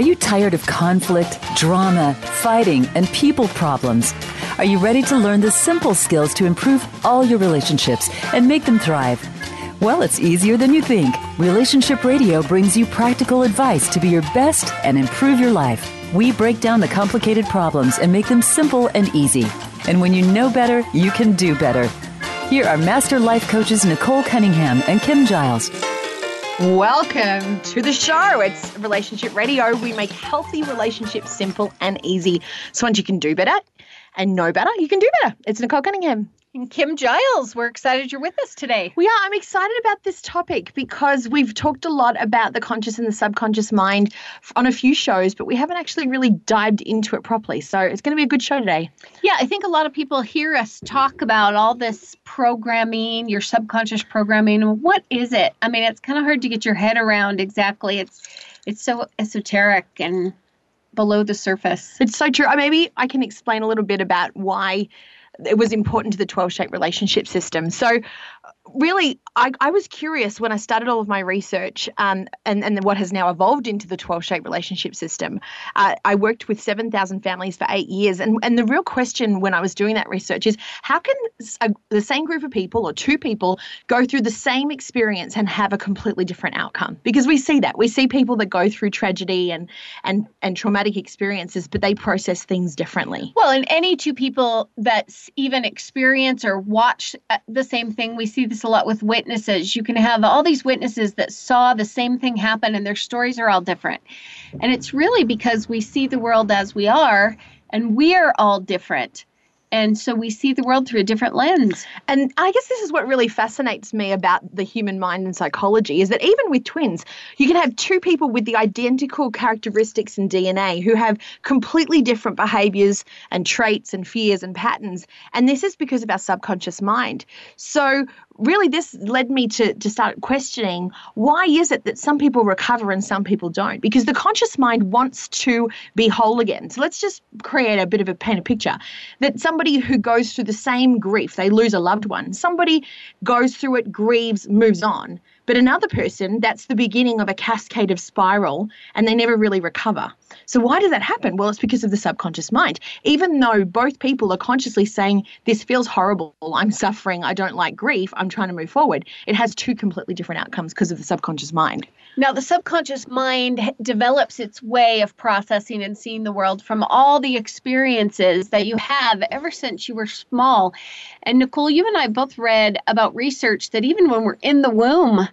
Are you tired of conflict, drama, fighting, and people problems? Are you ready to learn the simple skills to improve all your relationships and make them thrive? Well, it's easier than you think. Relationship Radio brings you practical advice to be your best and improve your life. We break down the complicated problems and make them simple and easy. And when you know better, you can do better. Here are Master Life Coaches Nicole Cunningham and Kim Giles. Welcome to the show. It's Relationship Radio. We make healthy relationships simple and easy. So once you can do better and know better, you can do better. It's Nicole Cunningham. And Kim Giles, we're excited you're with us today. We are. I'm excited about this topic because we've talked a lot about the conscious and the subconscious mind on a few shows, but we haven't actually really dived into it properly. So it's going to be a good show today. Yeah, I think a lot of people hear us talk about all this programming, your subconscious programming. What is it? I mean, it's kind of hard to get your head around exactly. It's it's so esoteric and below the surface. It's so true. Maybe I can explain a little bit about why it was important to the 12 shape relationship system. So, really, I, I was curious when I started all of my research um, and, and what has now evolved into the 12 shape relationship system. Uh, I worked with 7,000 families for eight years. And, and the real question when I was doing that research is how can a, the same group of people or two people go through the same experience and have a completely different outcome? Because we see that. We see people that go through tragedy and, and, and traumatic experiences, but they process things differently. Well, and any two people that even experience or watch uh, the same thing, we see this a lot with witnesses. You can have all these witnesses that saw the same thing happen and their stories are all different. And it's really because we see the world as we are and we're all different. And so we see the world through a different lens. And I guess this is what really fascinates me about the human mind and psychology is that even with twins, you can have two people with the identical characteristics and DNA who have completely different behaviors and traits and fears and patterns. And this is because of our subconscious mind. So really this led me to, to start questioning why is it that some people recover and some people don't? Because the conscious mind wants to be whole again. So let's just create a bit of a paint a picture that somebody who goes through the same grief they lose a loved one somebody goes through it grieves moves on. But another person, that's the beginning of a cascade of spiral and they never really recover. So, why does that happen? Well, it's because of the subconscious mind. Even though both people are consciously saying, This feels horrible, I'm suffering, I don't like grief, I'm trying to move forward, it has two completely different outcomes because of the subconscious mind. Now, the subconscious mind develops its way of processing and seeing the world from all the experiences that you have ever since you were small. And Nicole, you and I both read about research that even when we're in the womb,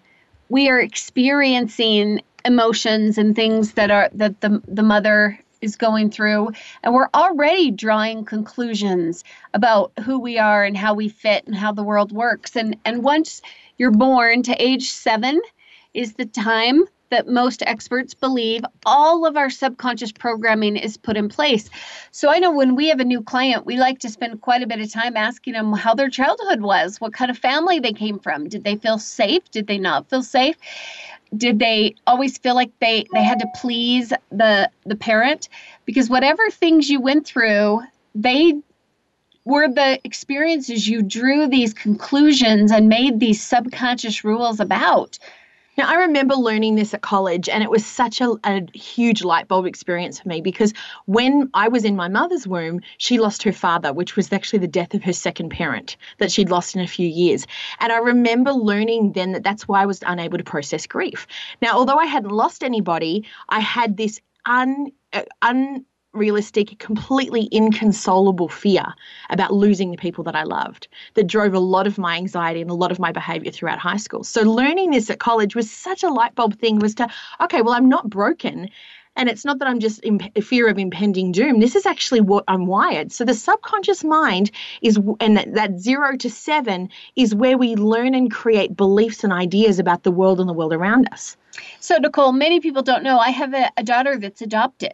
we are experiencing emotions and things that are that the the mother is going through. And we're already drawing conclusions about who we are and how we fit and how the world works. And and once you're born to age 7 is the time that most experts believe all of our subconscious programming is put in place. So I know when we have a new client, we like to spend quite a bit of time asking them how their childhood was, what kind of family they came from. Did they feel safe? Did they not feel safe? Did they always feel like they, they had to please the the parent? Because whatever things you went through, they were the experiences you drew these conclusions and made these subconscious rules about. Now, I remember learning this at college, and it was such a, a, huge light bulb experience for me because when I was in my mother's womb, she lost her father, which was actually the death of her second parent that she'd lost in a few years. And I remember learning then that that's why I was unable to process grief. Now, although I hadn't lost anybody, I had this un, uh, un realistic, completely inconsolable fear about losing the people that I loved that drove a lot of my anxiety and a lot of my behavior throughout high school. So learning this at college was such a light bulb thing was to, okay, well, I'm not broken. And it's not that I'm just in fear of impending doom. This is actually what I'm wired. So the subconscious mind is, and that zero to seven is where we learn and create beliefs and ideas about the world and the world around us. So, Nicole, many people don't know I have a, a daughter that's adopted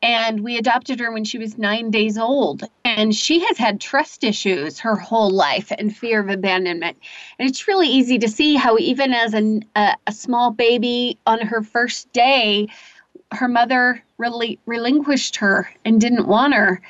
and we adopted her when she was nine days old. And she has had trust issues her whole life and fear of abandonment. And it's really easy to see how, even as a, a, a small baby on her first day, her mother really relinquished her and didn't want her.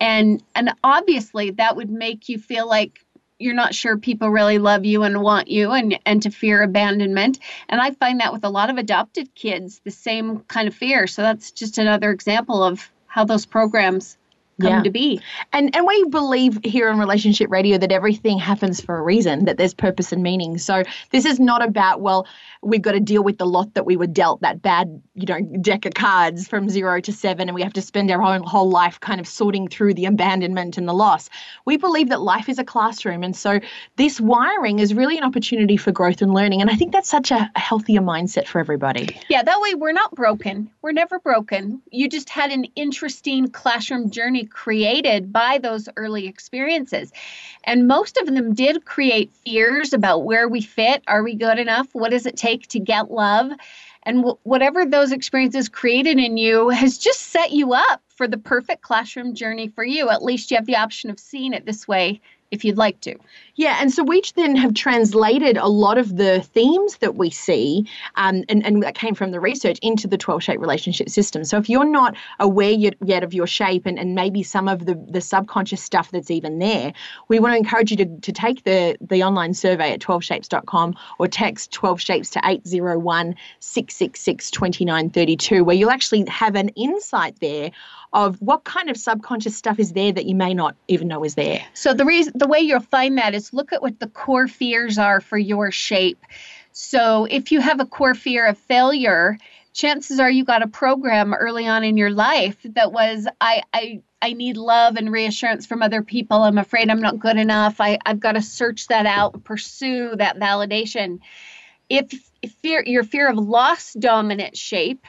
And, and obviously, that would make you feel like you're not sure people really love you and want you and and to fear abandonment. And i find that with a lot of adopted kids the same kind of fear. So that's just another example of how those programs come yeah. to be. And and we believe here in relationship radio that everything happens for a reason, that there's purpose and meaning. So this is not about well, we've got to deal with the lot that we were dealt, that bad, you know, deck of cards from 0 to 7 and we have to spend our whole, whole life kind of sorting through the abandonment and the loss. We believe that life is a classroom and so this wiring is really an opportunity for growth and learning and I think that's such a healthier mindset for everybody. Yeah, that way we're not broken. We're never broken. You just had an interesting classroom journey created by those early experiences. And most of them did create fears about where we fit. Are we good enough? What does it take to get love? And w- whatever those experiences created in you has just set you up for the perfect classroom journey for you. At least you have the option of seeing it this way if you'd like to. Yeah, and so we then have translated a lot of the themes that we see, um, and, and that came from the research, into the 12 shape relationship system. So if you're not aware yet, of your shape and, and maybe some of the, the subconscious stuff that's even there, we want to encourage you to, to take the, the online survey at 12shapes.com or text 12 shapes to 801 666 2932, where you'll actually have an insight there of what kind of subconscious stuff is there that you may not even know is there. So the reason the way you'll find that is look at what the core fears are for your shape. So if you have a core fear of failure, chances are you got a program early on in your life that was I I I need love and reassurance from other people. I'm afraid I'm not good enough. I, I've got to search that out, pursue that validation. If, if fear, your fear of loss dominant shape,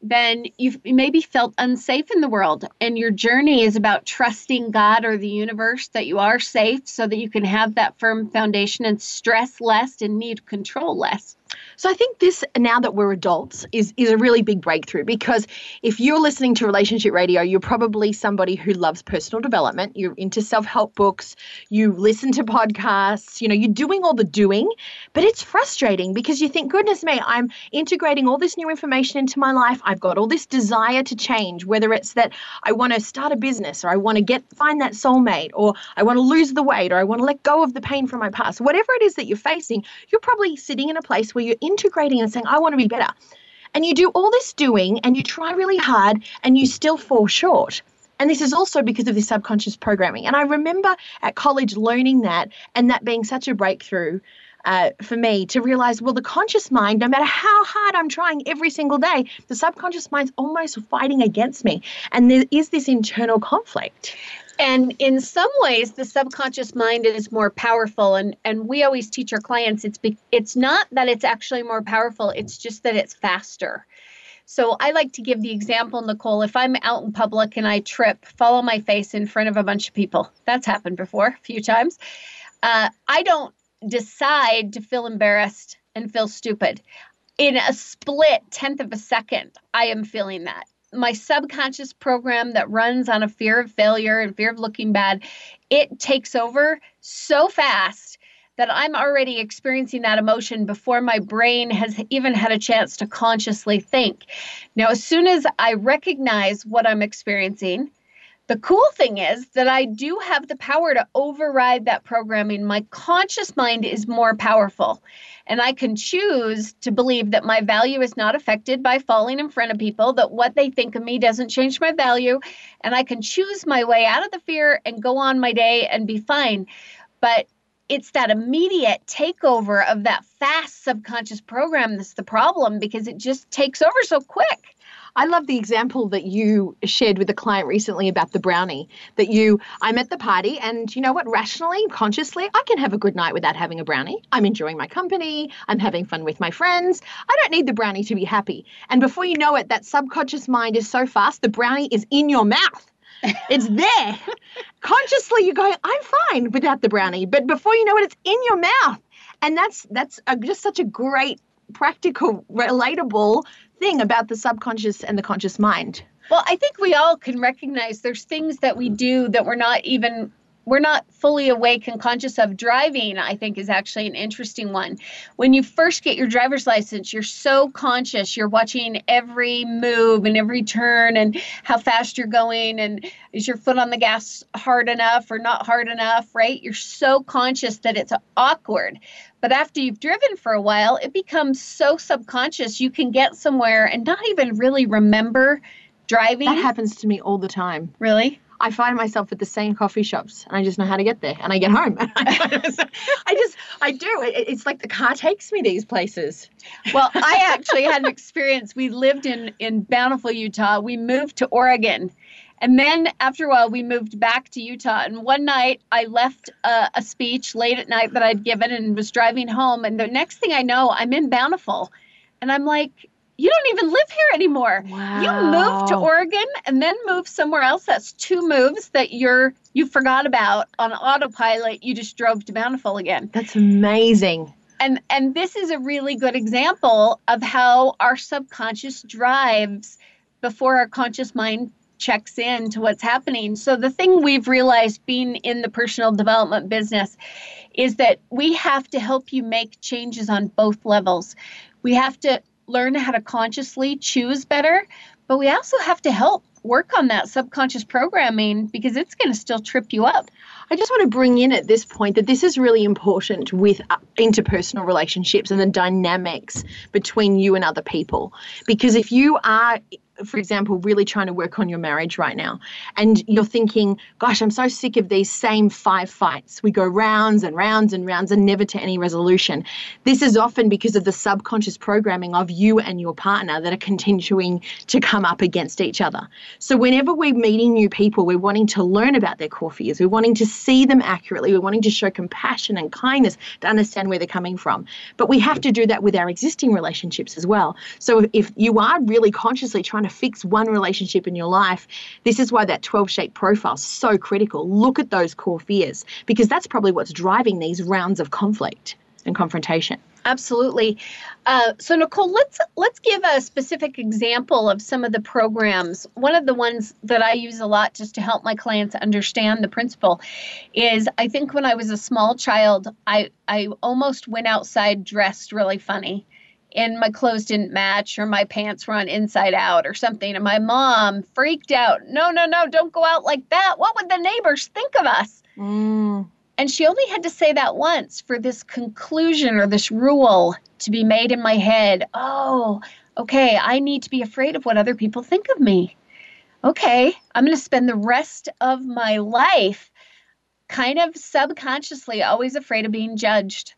then you've maybe felt unsafe in the world. And your journey is about trusting God or the universe that you are safe so that you can have that firm foundation and stress less and need control less. So I think this now that we're adults is is a really big breakthrough because if you're listening to relationship radio, you're probably somebody who loves personal development, you're into self-help books, you listen to podcasts, you know, you're doing all the doing, but it's frustrating because you think goodness me, I'm integrating all this new information into my life. I've got all this desire to change, whether it's that I want to start a business or I want to get find that soulmate or I want to lose the weight or I want to let go of the pain from my past. Whatever it is that you're facing, you're probably sitting in a place where you're integrating and saying, I want to be better. And you do all this doing and you try really hard and you still fall short. And this is also because of this subconscious programming. And I remember at college learning that and that being such a breakthrough uh, for me to realize, well, the conscious mind, no matter how hard I'm trying every single day, the subconscious mind's almost fighting against me. And there is this internal conflict and in some ways the subconscious mind is more powerful. And and we always teach our clients it's be, it's not that it's actually more powerful it's just that it's faster. So i like to give the example nicole if i'm out in public and i trip follow my face in front of a bunch of people. That's happened before a few times. Uh, i don't decide to feel embarrassed and feel stupid. In a split tenth of a second i am feeling that my subconscious program that runs on a fear of failure and fear of looking bad, it takes over so fast that I'm already experiencing that emotion before my brain has even had a chance to consciously think. Now, as soon as I recognize what I'm experiencing, the cool thing is that I do have the power to override that programming. My conscious mind is more powerful, and I can choose to believe that my value is not affected by falling in front of people, that what they think of me doesn't change my value, and I can choose my way out of the fear and go on my day and be fine. But it's that immediate takeover of that fast subconscious program that's the problem because it just takes over so quick. I love the example that you shared with a client recently about the brownie. That you, I'm at the party, and you know what? Rationally, consciously, I can have a good night without having a brownie. I'm enjoying my company. I'm having fun with my friends. I don't need the brownie to be happy. And before you know it, that subconscious mind is so fast, the brownie is in your mouth. It's there. Consciously, you're going, I'm fine without the brownie. But before you know it, it's in your mouth. And that's that's a, just such a great practical, relatable thing about the subconscious and the conscious mind. Well, I think we all can recognize there's things that we do that we're not even we're not fully awake and conscious of driving, I think is actually an interesting one. When you first get your driver's license, you're so conscious. You're watching every move and every turn and how fast you're going and is your foot on the gas hard enough or not hard enough, right? You're so conscious that it's awkward. But after you've driven for a while, it becomes so subconscious you can get somewhere and not even really remember driving. That happens to me all the time. Really? I find myself at the same coffee shops and I just know how to get there and I get home. I just, I do. it's like the car takes me these places. Well, I actually had an experience. We lived in, in Bountiful, Utah. We moved to Oregon. And then after a while, we moved back to Utah. And one night, I left a, a speech late at night that I'd given and was driving home. And the next thing I know, I'm in Bountiful. And I'm like, you don't even live here anymore. Wow. You moved to Oregon and then moved somewhere else. That's two moves that you're you forgot about on autopilot. You just drove to Bountiful again. That's amazing. And and this is a really good example of how our subconscious drives before our conscious mind checks in to what's happening. So the thing we've realized being in the personal development business is that we have to help you make changes on both levels. We have to learn how to consciously choose better, but we also have to help work on that subconscious programming because it's going to still trip you up. I just want to bring in at this point that this is really important with uh, interpersonal relationships and the dynamics between you and other people. Because if you are for example, really trying to work on your marriage right now, and you're thinking, gosh, I'm so sick of these same five fights. We go rounds and rounds and rounds and never to any resolution. This is often because of the subconscious programming of you and your partner that are continuing to come up against each other. So, whenever we're meeting new people, we're wanting to learn about their core fears, we're wanting to see them accurately, we're wanting to show compassion and kindness to understand where they're coming from. But we have to do that with our existing relationships as well. So, if you are really consciously trying to to fix one relationship in your life, this is why that 12 shape profile is so critical. Look at those core fears because that's probably what's driving these rounds of conflict and confrontation. Absolutely. Uh, so Nicole, let's let's give a specific example of some of the programs. One of the ones that I use a lot just to help my clients understand the principle is I think when I was a small child, I I almost went outside dressed really funny and my clothes didn't match or my pants were on inside out or something. And my mom freaked out. No no no don't go out like that. What would the neighbors think of us? Mm. and she only had to say that once for this conclusion or this rule to be made in my head. Oh okay i need to be afraid of what other people think of me. Okay i'm going to spend the rest of my life kind of subconsciously always afraid of being judged.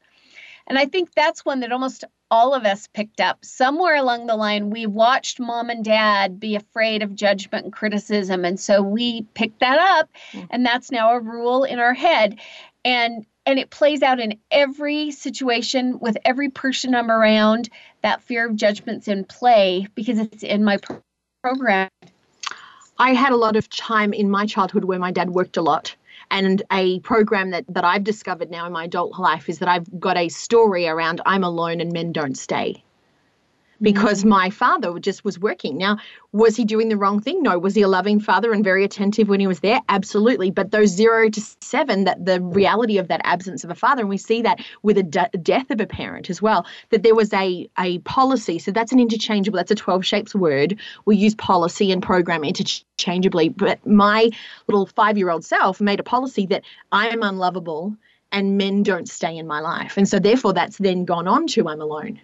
And I think that's one that almost all of us picked up. Somewhere along the line, we watched mom and dad be afraid of judgment and criticism. And so we picked that up, mm. and that's now a rule in our head. And and it plays out in every situation with every person I'm around. That fear of judgment's in play because it's in my program. I had a lot of time in my childhood where my dad worked a lot and a program that, that I've discovered now in my adult life is that I've got a story around I'm alone and men don't stay because mm. my father just was working. Now, was he doing the wrong thing? No. Was he a loving father and very attentive when he was there? Absolutely. But those zero to seven, that the reality of that absence of a father, and we see that with a de- death of a parent as well, that there was a, a policy. So that's an interchangeable, that's a 12 shapes word. We use policy and program interchangeably. But my little five year old self made a policy that I am unlovable and men don't stay in my life. And so therefore that's then gone on to I'm alone.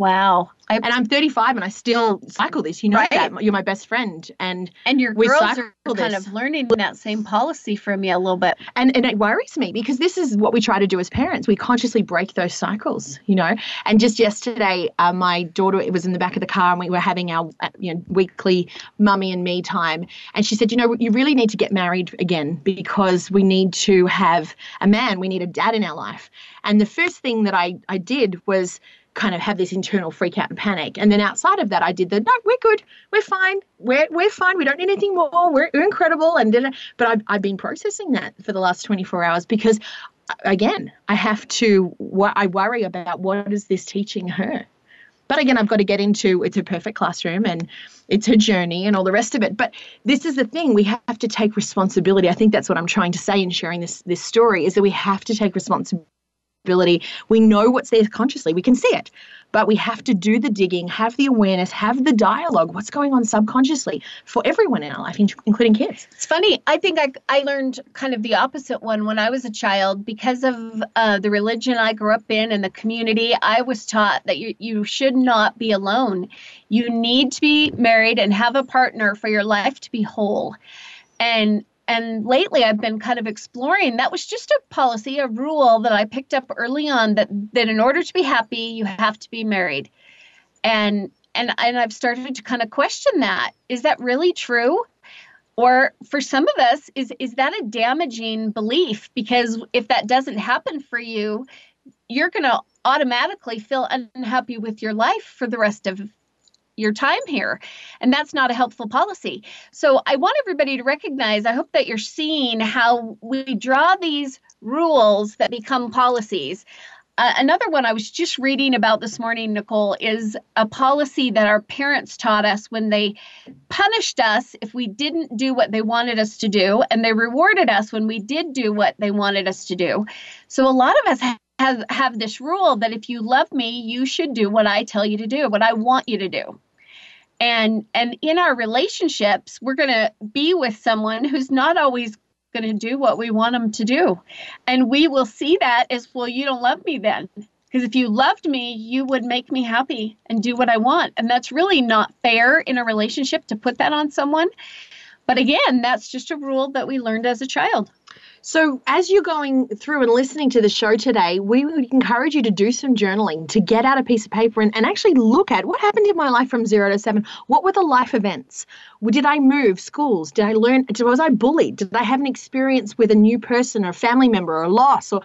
Wow. I, and I'm 35 and I still cycle this. You know right. that you're my best friend, and and your girls are kind this. of learning that same policy from you a little bit. And and it worries me because this is what we try to do as parents. We consciously break those cycles, you know. And just yesterday, uh, my daughter it was in the back of the car, and we were having our uh, you know weekly mummy and me time, and she said, you know, you really need to get married again because we need to have a man. We need a dad in our life. And the first thing that I I did was kind of have this internal freak out and panic. And then outside of that, I did the no, we're good, we're fine, we're we're fine, we don't need anything more, we're, we're incredible. And but I've I've been processing that for the last 24 hours because, uh, again, I have to. I worry about what is this teaching her. But again, I've got to get into it's a perfect classroom and it's her journey and all the rest of it. But this is the thing we have to take responsibility. I think that's what I'm trying to say in sharing this this story is that we have to take responsibility. We know what's there consciously. We can see it but we have to do the digging, have the awareness, have the dialogue, what's going on subconsciously for everyone in our life, including kids. It's funny. I think I, I learned kind of the opposite one when I was a child because of uh, the religion I grew up in and the community. I was taught that you, you should not be alone. You need to be married and have a partner for your life to be whole. And and lately I've been kind of exploring that was just a policy, a rule that I picked up early on that that in order to be happy, you have to be married. And and and I've started to kind of question that. Is that really true? Or for some of us, is is that a damaging belief? Because if that doesn't happen for you, you're gonna automatically feel unhappy with your life for the rest of your time here. And that's not a helpful policy. So I want everybody to recognize, I hope that you're seeing how we draw these rules that become policies. Uh, another one I was just reading about this morning, Nicole, is a policy that our parents taught us when they punished us if we didn't do what they wanted us to do, and they rewarded us when we did do what they wanted us to do. So a lot of us have, have this rule that if you love me, you should do what I tell you to do, what I want you to do and and in our relationships we're going to be with someone who's not always going to do what we want them to do. And we will see that as well you don't love me then. Because if you loved me you would make me happy and do what i want. And that's really not fair in a relationship to put that on someone. But again that's just a rule that we learned as a child so, as you're going through and listening to the show today, we would encourage you to do some journaling, to get out a piece of paper and, and actually look at what happened in my life from zero to seven. What were the life events? Did I move schools? Did I learn? Was I bullied? Did I have an experience with a new person or a family member or a loss? Or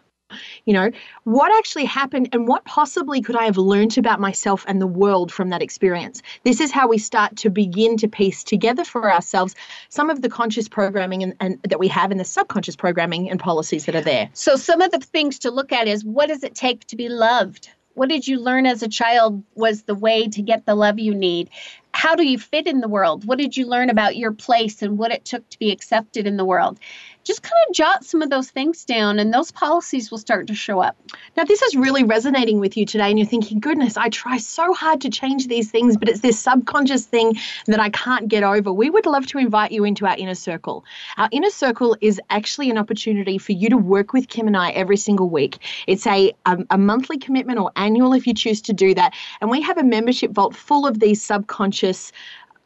you know, what actually happened and what possibly could I have learned about myself and the world from that experience? This is how we start to begin to piece together for ourselves some of the conscious programming and, and that we have and the subconscious programming and policies that are there. So, some of the things to look at is what does it take to be loved? What did you learn as a child was the way to get the love you need? How do you fit in the world? What did you learn about your place and what it took to be accepted in the world? just kind of jot some of those things down and those policies will start to show up. Now, this is really resonating with you today, and you're thinking, goodness, I try so hard to change these things, but it's this subconscious thing that I can't get over. We would love to invite you into our inner circle. Our inner circle is actually an opportunity for you to work with Kim and I every single week. It's a, a, a monthly commitment or annual if you choose to do that. And we have a membership vault full of these subconscious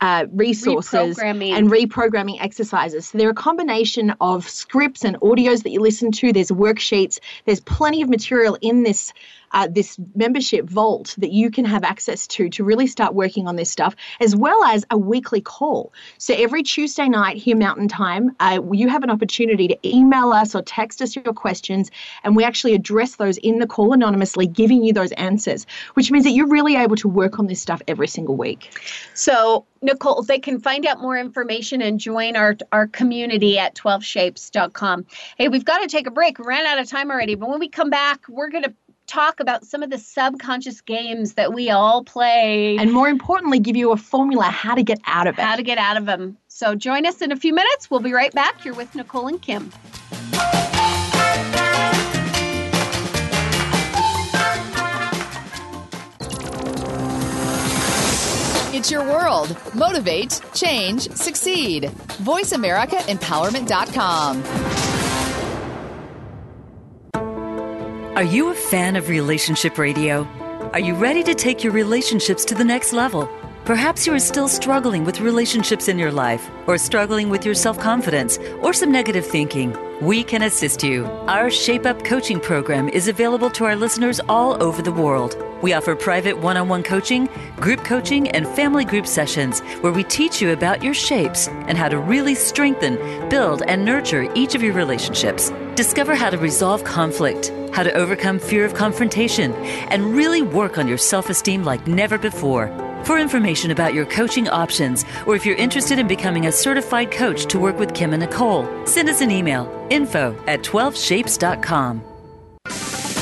uh, resources reprogramming. and reprogramming exercises. So they're a combination of scripts and audios that you listen to. There's worksheets. There's plenty of material in this uh, this membership vault that you can have access to to really start working on this stuff, as well as a weekly call. So every Tuesday night here, Mountain Time, uh, you have an opportunity to email us or text us your questions, and we actually address those in the call anonymously, giving you those answers, which means that you're really able to work on this stuff every single week. So, Nicole, they can find out more information and join our, our community at 12shapes.com. Hey, we've got to take a break. We ran out of time already, but when we come back, we're going to talk about some of the subconscious games that we all play. And more importantly, give you a formula how to get out of it. How to get out of them. So join us in a few minutes. We'll be right back. You're with Nicole and Kim. It's your world. Motivate, change, succeed. VoiceAmericaEmpowerment.com. Are you a fan of relationship radio? Are you ready to take your relationships to the next level? Perhaps you are still struggling with relationships in your life, or struggling with your self confidence, or some negative thinking. We can assist you. Our Shape Up coaching program is available to our listeners all over the world. We offer private one on one coaching, group coaching, and family group sessions where we teach you about your shapes and how to really strengthen, build, and nurture each of your relationships. Discover how to resolve conflict, how to overcome fear of confrontation, and really work on your self esteem like never before. For information about your coaching options, or if you're interested in becoming a certified coach to work with Kim and Nicole, send us an email info at 12shapes.com.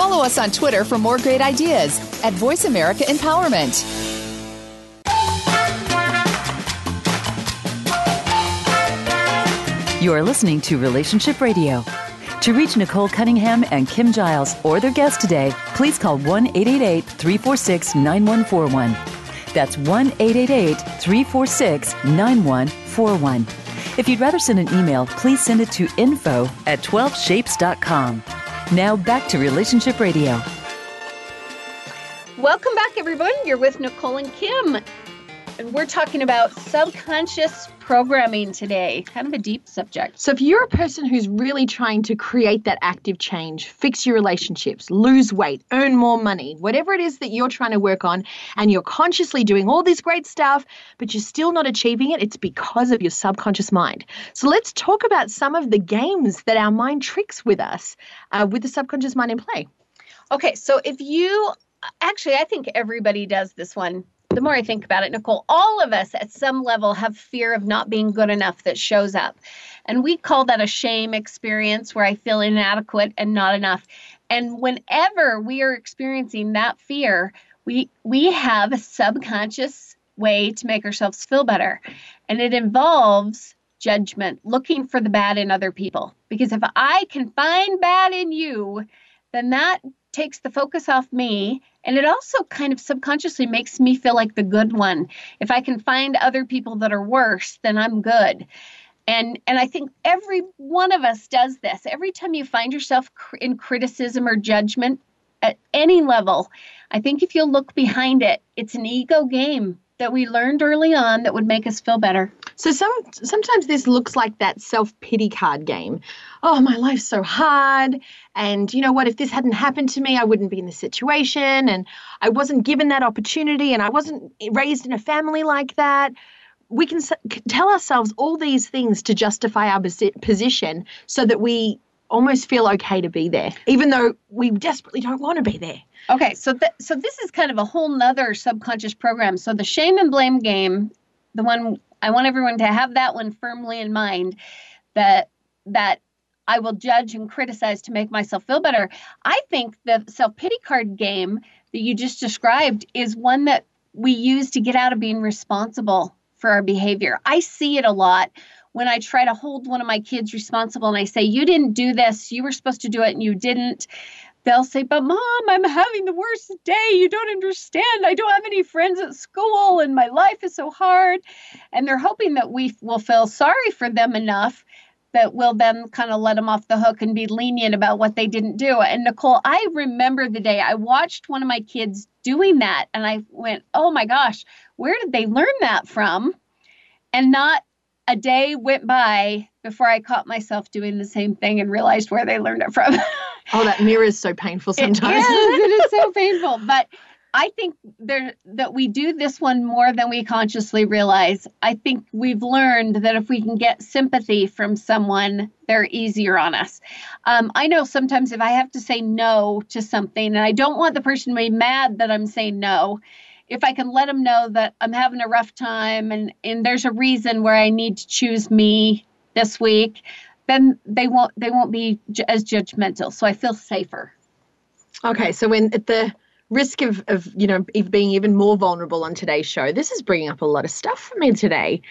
Follow us on Twitter for more great ideas at Voice America Empowerment. You are listening to Relationship Radio. To reach Nicole Cunningham and Kim Giles or their guest today, please call 1 888 346 9141. That's 1 888 346 9141. If you'd rather send an email, please send it to info at 12shapes.com. Now back to Relationship Radio. Welcome back, everyone. You're with Nicole and Kim, and we're talking about subconscious programming today. Kind of a deep subject. So, if you're a person who's really trying to create that active change, fix your relationships, lose weight, earn more money, whatever it is that you're trying to work on, and you're consciously doing all this great stuff, but you're still not achieving it, it's because of your subconscious mind. So, let's talk about some of the games that our mind tricks with us uh, with the subconscious mind in play. Okay, so if you actually, I think everybody does this one. The more I think about it, Nicole, all of us at some level have fear of not being good enough that shows up. And we call that a shame experience where I feel inadequate and not enough. And whenever we are experiencing that fear, we we have a subconscious way to make ourselves feel better. And it involves judgment, looking for the bad in other people. Because if I can find bad in you, then that takes the focus off me and it also kind of subconsciously makes me feel like the good one. If i can find other people that are worse then i'm good. And and i think every one of us does this. Every time you find yourself in criticism or judgment at any level i think if you look behind it it's an ego game that we learned early on that would make us feel better. So some sometimes this looks like that self-pity card game. Oh, my life's so hard and you know what if this hadn't happened to me, I wouldn't be in this situation and I wasn't given that opportunity and I wasn't raised in a family like that. We can tell ourselves all these things to justify our position so that we almost feel okay to be there, even though we desperately don't want to be there. Okay, so th- so this is kind of a whole nother subconscious program. So the shame and blame game, the one I want everyone to have that one firmly in mind, that that I will judge and criticize to make myself feel better. I think the self pity card game that you just described is one that we use to get out of being responsible for our behavior. I see it a lot when I try to hold one of my kids responsible and I say, You didn't do this, you were supposed to do it and you didn't, they'll say, But mom, I'm having the worst day. You don't understand. I don't have any friends at school and my life is so hard. And they're hoping that we will feel sorry for them enough that we'll then kind of let them off the hook and be lenient about what they didn't do. And Nicole, I remember the day I watched one of my kids doing that and I went, Oh my gosh, where did they learn that from? And not a day went by before I caught myself doing the same thing and realized where they learned it from. oh, that mirror is so painful sometimes. It is, it is so painful. But I think there that we do this one more than we consciously realize. I think we've learned that if we can get sympathy from someone, they're easier on us. Um, I know sometimes if I have to say no to something and I don't want the person to be mad that I'm saying no, if I can let them know that I'm having a rough time and, and there's a reason where I need to choose me this week, then they won't they won't be j- as judgmental. So I feel safer. Okay, so when at the risk of, of you know being even more vulnerable on today's show, this is bringing up a lot of stuff for me today.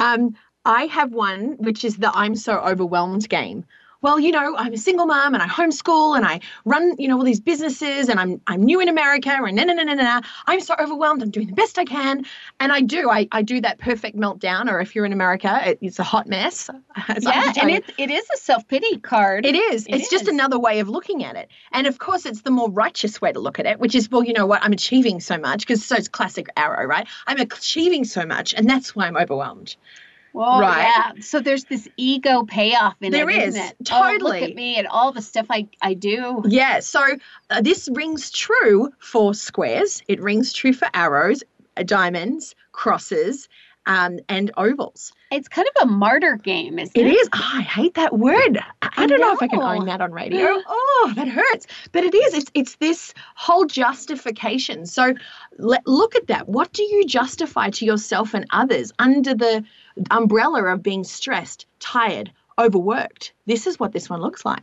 Um, I have one which is the I'm so overwhelmed game well, you know, I'm a single mom and I homeschool and I run, you know, all these businesses and I'm I'm new in America and na na na na na. I'm so overwhelmed. I'm doing the best I can, and I do. I, I do that perfect meltdown. Or if you're in America, it, it's a hot mess. yeah, and it, it is a self pity card. It is. It it's is. just another way of looking at it. And of course, it's the more righteous way to look at it, which is, well, you know what? I'm achieving so much because so it's classic arrow, right? I'm achieving so much, and that's why I'm overwhelmed Well, Right. yeah. So there's this ego payoff in There it, is, isn't it? Oh, look totally. at me and all the stuff I, I do. Yeah, so uh, this rings true for squares. It rings true for arrows, uh, diamonds, crosses, um, and ovals. It's kind of a martyr game, isn't It it? is. Oh, I hate that word. I, I don't know. if I can own that on radio. Oh, that hurts. But it is. It's it's this whole justification. So let, look at that. What do you justify to yourself and others under the umbrella of being stressed, tired, overworked? This is what this one looks like.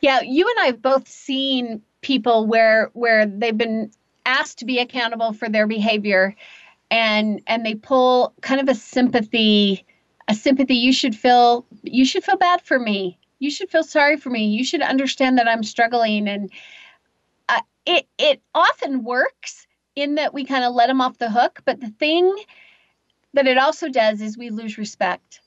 Yeah, you and I have both seen people where where they've been asked to be accountable for their behavior and and they pull kind of a sympathy a sympathy you should feel you should feel bad for me. You should feel sorry for me. You should understand that I'm struggling and uh, it it often works in that we kind of let them off the hook, but the thing that it also does is we lose respect.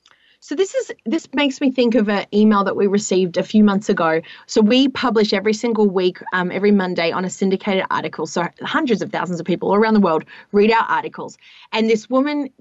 So this is this makes me think of an email that we received a few months ago. So we publish every single week, um, every Monday, on a syndicated article. So hundreds of thousands of people all around the world read our articles. And this woman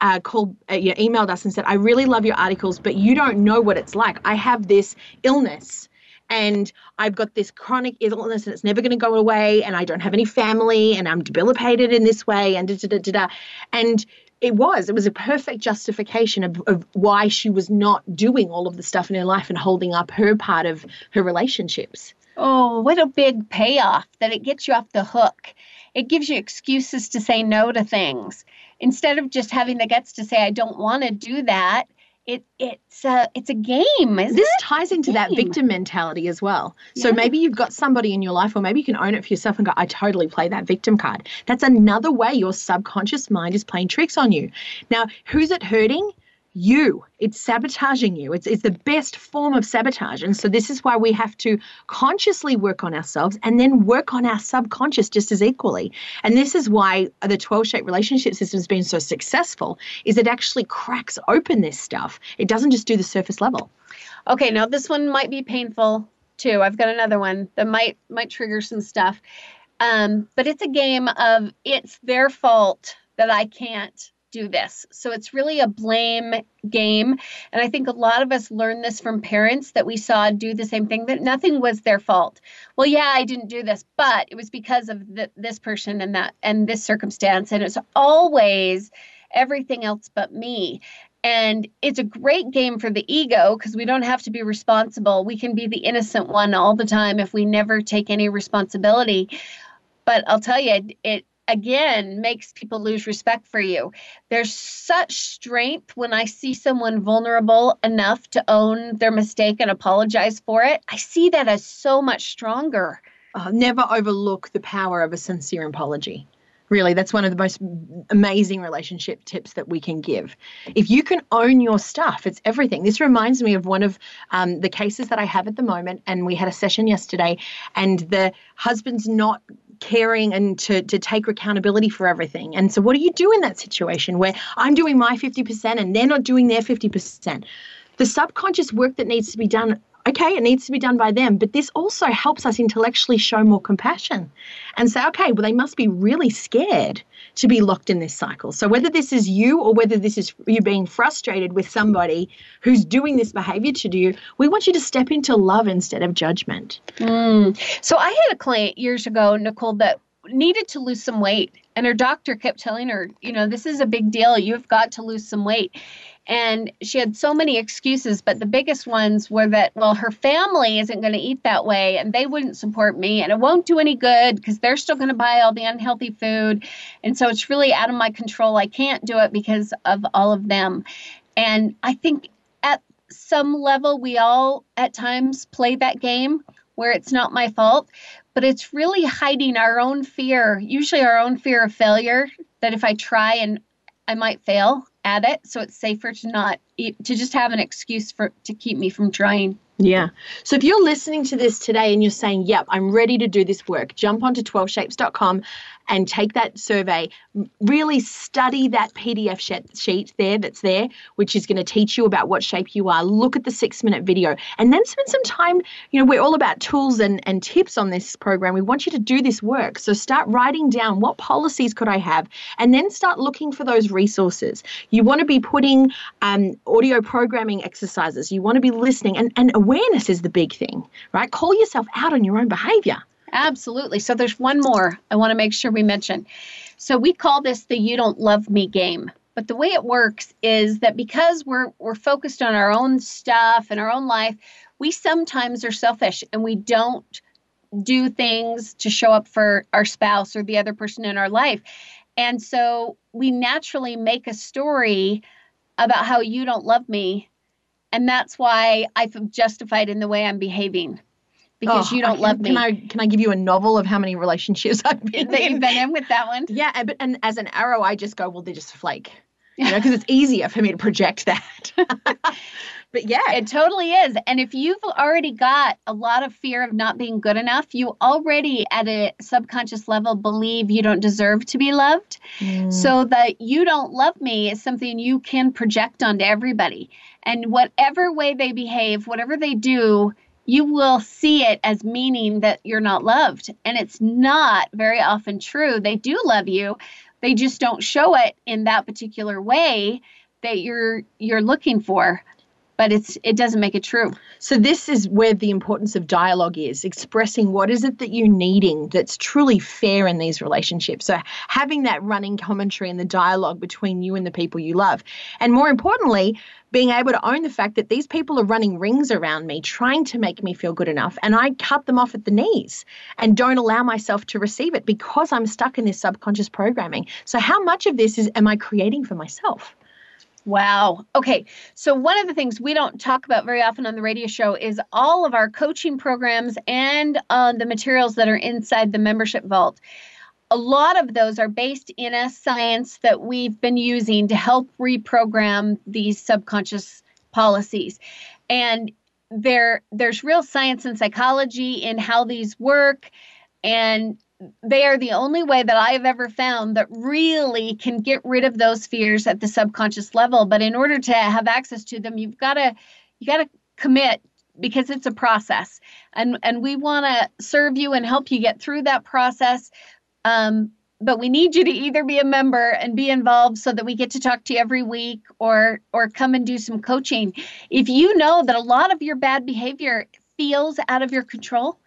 uh, called, uh, you know, emailed us and said, "I really love your articles, but you don't know what it's like. I have this illness." and I've got this chronic illness and it's never going to go away, and I don't have any family, and I'm debilitated in this way, and da da da. da. And it was, it was a perfect justification of, of why she was not doing all of the stuff in her life and holding up her part of her relationships. Oh, what a big payoff that it gets you off the hook. It gives you excuses to say no to things. Instead of just having the guts to say, I don't want to do that, it it's a it's a game, isn't This it? ties into that victim mentality as well. So Yeah. maybe you've got somebody in your life, or maybe you can own it for yourself and go, I totally play that victim card. That's another way your subconscious mind is playing tricks on you. Now, who's it hurting? You. It's sabotaging you. It's, it's the best form of sabotage. And so, this is why we have to consciously work on ourselves and then work on our subconscious just as equally. And this is why the 12 shape relationship system has been so successful is it actually cracks open this stuff. It doesn't just do the surface level. Okay, now this one might be painful too. I've got another one that might might trigger some stuff. Um, but it's a game of it's their fault that I can't do this. So it's really a blame game. And I think a lot of us learned this from parents that we saw do the same thing that nothing was their fault. Well, yeah, I didn't do this, but it was because of th- this person and that and this circumstance. And it's always everything else but me. And it's a great game for the ego because we don't have to be responsible. We can be the innocent one all the time if we never take any responsibility. But I'll tell you, it again makes people lose respect for you. There's such strength when I see someone vulnerable enough to own their mistake and apologize for it. I see that as so much stronger. uh, never overlook the power of a sincere apology. Really, that's one of the most amazing relationship tips that we can give. If you can own your stuff, it's everything. This reminds me of one of um, the cases that I have at the moment, and we had a session yesterday, and the husband's not caring and to, to take accountability for everything. And so, what do you do in that situation where I'm doing my 50% and they're not doing their 50%? The subconscious work that needs to be done okay, it needs to be done by them, but this also helps us intellectually show more compassion and say, okay, well, they must be really scared to be locked in this cycle. So, whether this is you or whether this is you being frustrated with somebody who's doing this behavior to you, we want you to step into love instead of judgment. Mm. So I had a client years ago, Nicole, that needed to lose some weight. And her doctor kept telling her, you know, this is a big deal. You've got to lose some weight. And she had so many excuses, but the biggest ones were that, well, her family isn't going to eat that way and they wouldn't support me and it won't do any good because they're still going to buy all the unhealthy food. And so it's really out of my control. I can't do it because of all of them. And I think at some level, we all at times play that game where it's not my fault, but it's really hiding our own fear, usually our own fear of failure, that if I try and I might fail at it. So it's safer to not, to just have an excuse for, to keep me from trying. Yeah. So if you're listening to this today and you're saying, yep, I'm ready to do this work, jump onto 12shapes.com and take that survey, really study that PDF sheet there that's there, which is going to teach you about what shape you are. Look at the six minute video and then spend some time. You know, we're all about tools and, and tips on this program. We want you to do this work. So start writing down what policies could I have and then start looking for those resources. You want to be putting um, audio programming exercises, you want to be listening, and, and awareness is the big thing, right? Call yourself out on your own behavior. Absolutely. So there's one more I want to make sure we mention. So we call this the you don't love me game. But the way it works is that because we're we're focused on our own stuff and our own life, we sometimes are selfish and we don't do things to show up for our spouse or the other person in our life. And so we naturally make a story about how you don't love me. And that's why I've justified in the way I'm behaving because oh, you don't love me. Can I can I give you a novel of how many relationships I've been that in? you've been in with that one? Yeah, but and as an arrow, I just go, well, they just flake. You know, because it's easier for me to project that. but yeah, it totally is. And if you've already got a lot of fear of not being good enough, you already at a subconscious level believe you don't deserve to be loved. Mm. So that you don't love me is something you can project onto everybody. And whatever way they behave, whatever they do, you will see it as meaning that you're not loved. And it's not very often true. They do love you. They just don't show it in that particular way that you're you're looking for but it's it doesn't make it true. So this is where the importance of dialogue is, expressing what is it that you're needing that's truly fair in these relationships. So having that running commentary and the dialogue between you and the people you love. And more importantly, being able to own the fact that these people are running rings around me, trying to make me feel good enough, and I cut them off at the knees and don't allow myself to receive it because I'm stuck in this subconscious programming. So, how much of this is am I creating for myself? Wow. Okay. So, one of the things we don't talk about very often on the radio show is all of our coaching programs and uh, the materials that are inside the membership vault. A lot of those are based in a science that we've been using to help reprogram these subconscious policies. And there, there's real science and psychology in how these work. And they are the only way that I have ever found that really can get rid of those fears at the subconscious level. But in order to have access to them, you've got to you got to commit because it's a process, and and we want to serve you and help you get through that process. Um, but we need you to either be a member and be involved so that we get to talk to you every week or or come and do some coaching if you know that a lot of your bad behavior feels out of your control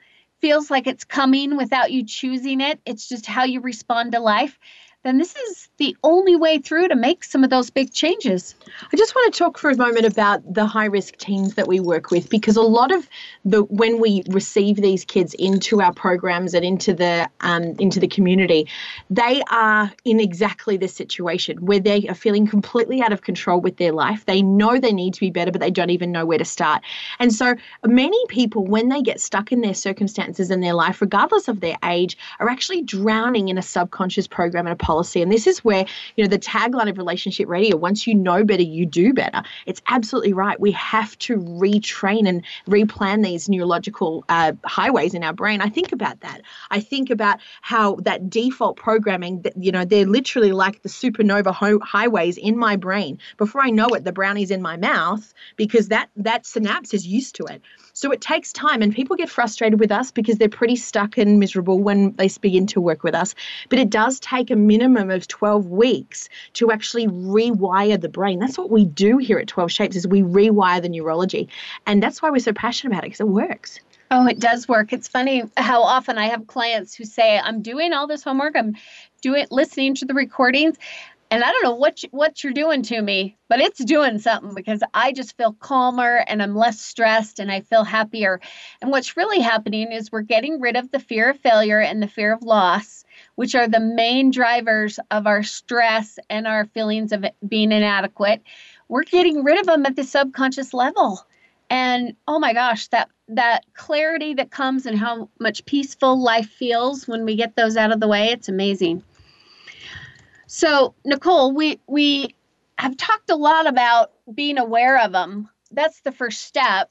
feels like it's coming without you choosing it, it's just how you respond to life, then this is the only way through to make some of those big changes. I just want to talk for a moment about the high risk teens that we work with because a lot of the when we receive these kids into our programs and into the um, into the community, they are in exactly this situation where they are feeling completely out of control with their life. They know they need to be better, but they don't even know where to start. And so many people, when they get stuck in their circumstances in their life, regardless of their age, are actually drowning in a subconscious program and a policy. And this is where, you know, the tagline of relationship radio, once you know better, you do better. It's absolutely right. We have to retrain and replan these neurological uh, highways in our brain. I think about that. I think about how that default programming, that, you know, they're literally like the supernova ho- highways in my brain. Before I know it, the brownie's in my mouth because that that synapse is used to it. So it takes time, and people get frustrated with us because they're pretty stuck and miserable when they begin to work with us. But it does take a minimum of 12 weeks to actually rewire the brain. That's what we do here at 12 Shapes is we rewire the neurology. And that's why we're so passionate about it because it works. Oh, it does work. It's funny how often I have clients who say, I'm doing all this homework, I'm doing listening to the recordings, and I don't know what you, what you're doing to me, but it's doing something because I just feel calmer and I'm less stressed and I feel happier. And what's really happening is we're getting rid of the fear of failure and the fear of loss, which are the main drivers of our stress and our feelings of being inadequate. We're getting rid of them at the subconscious level. And oh my gosh, that that clarity that comes and how much peaceful life feels when we get those out of the way, it's amazing. So, Nicole, we we have talked a lot about being aware of them. That's the first step.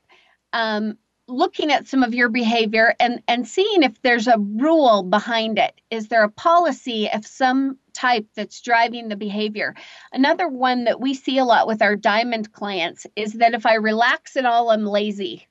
Um, looking at some of your behavior and and seeing if there's a rule behind it. Is there a policy of some type that's driving the behavior? Another one that we see a lot with our diamond clients is that if i relax at all i'm lazy.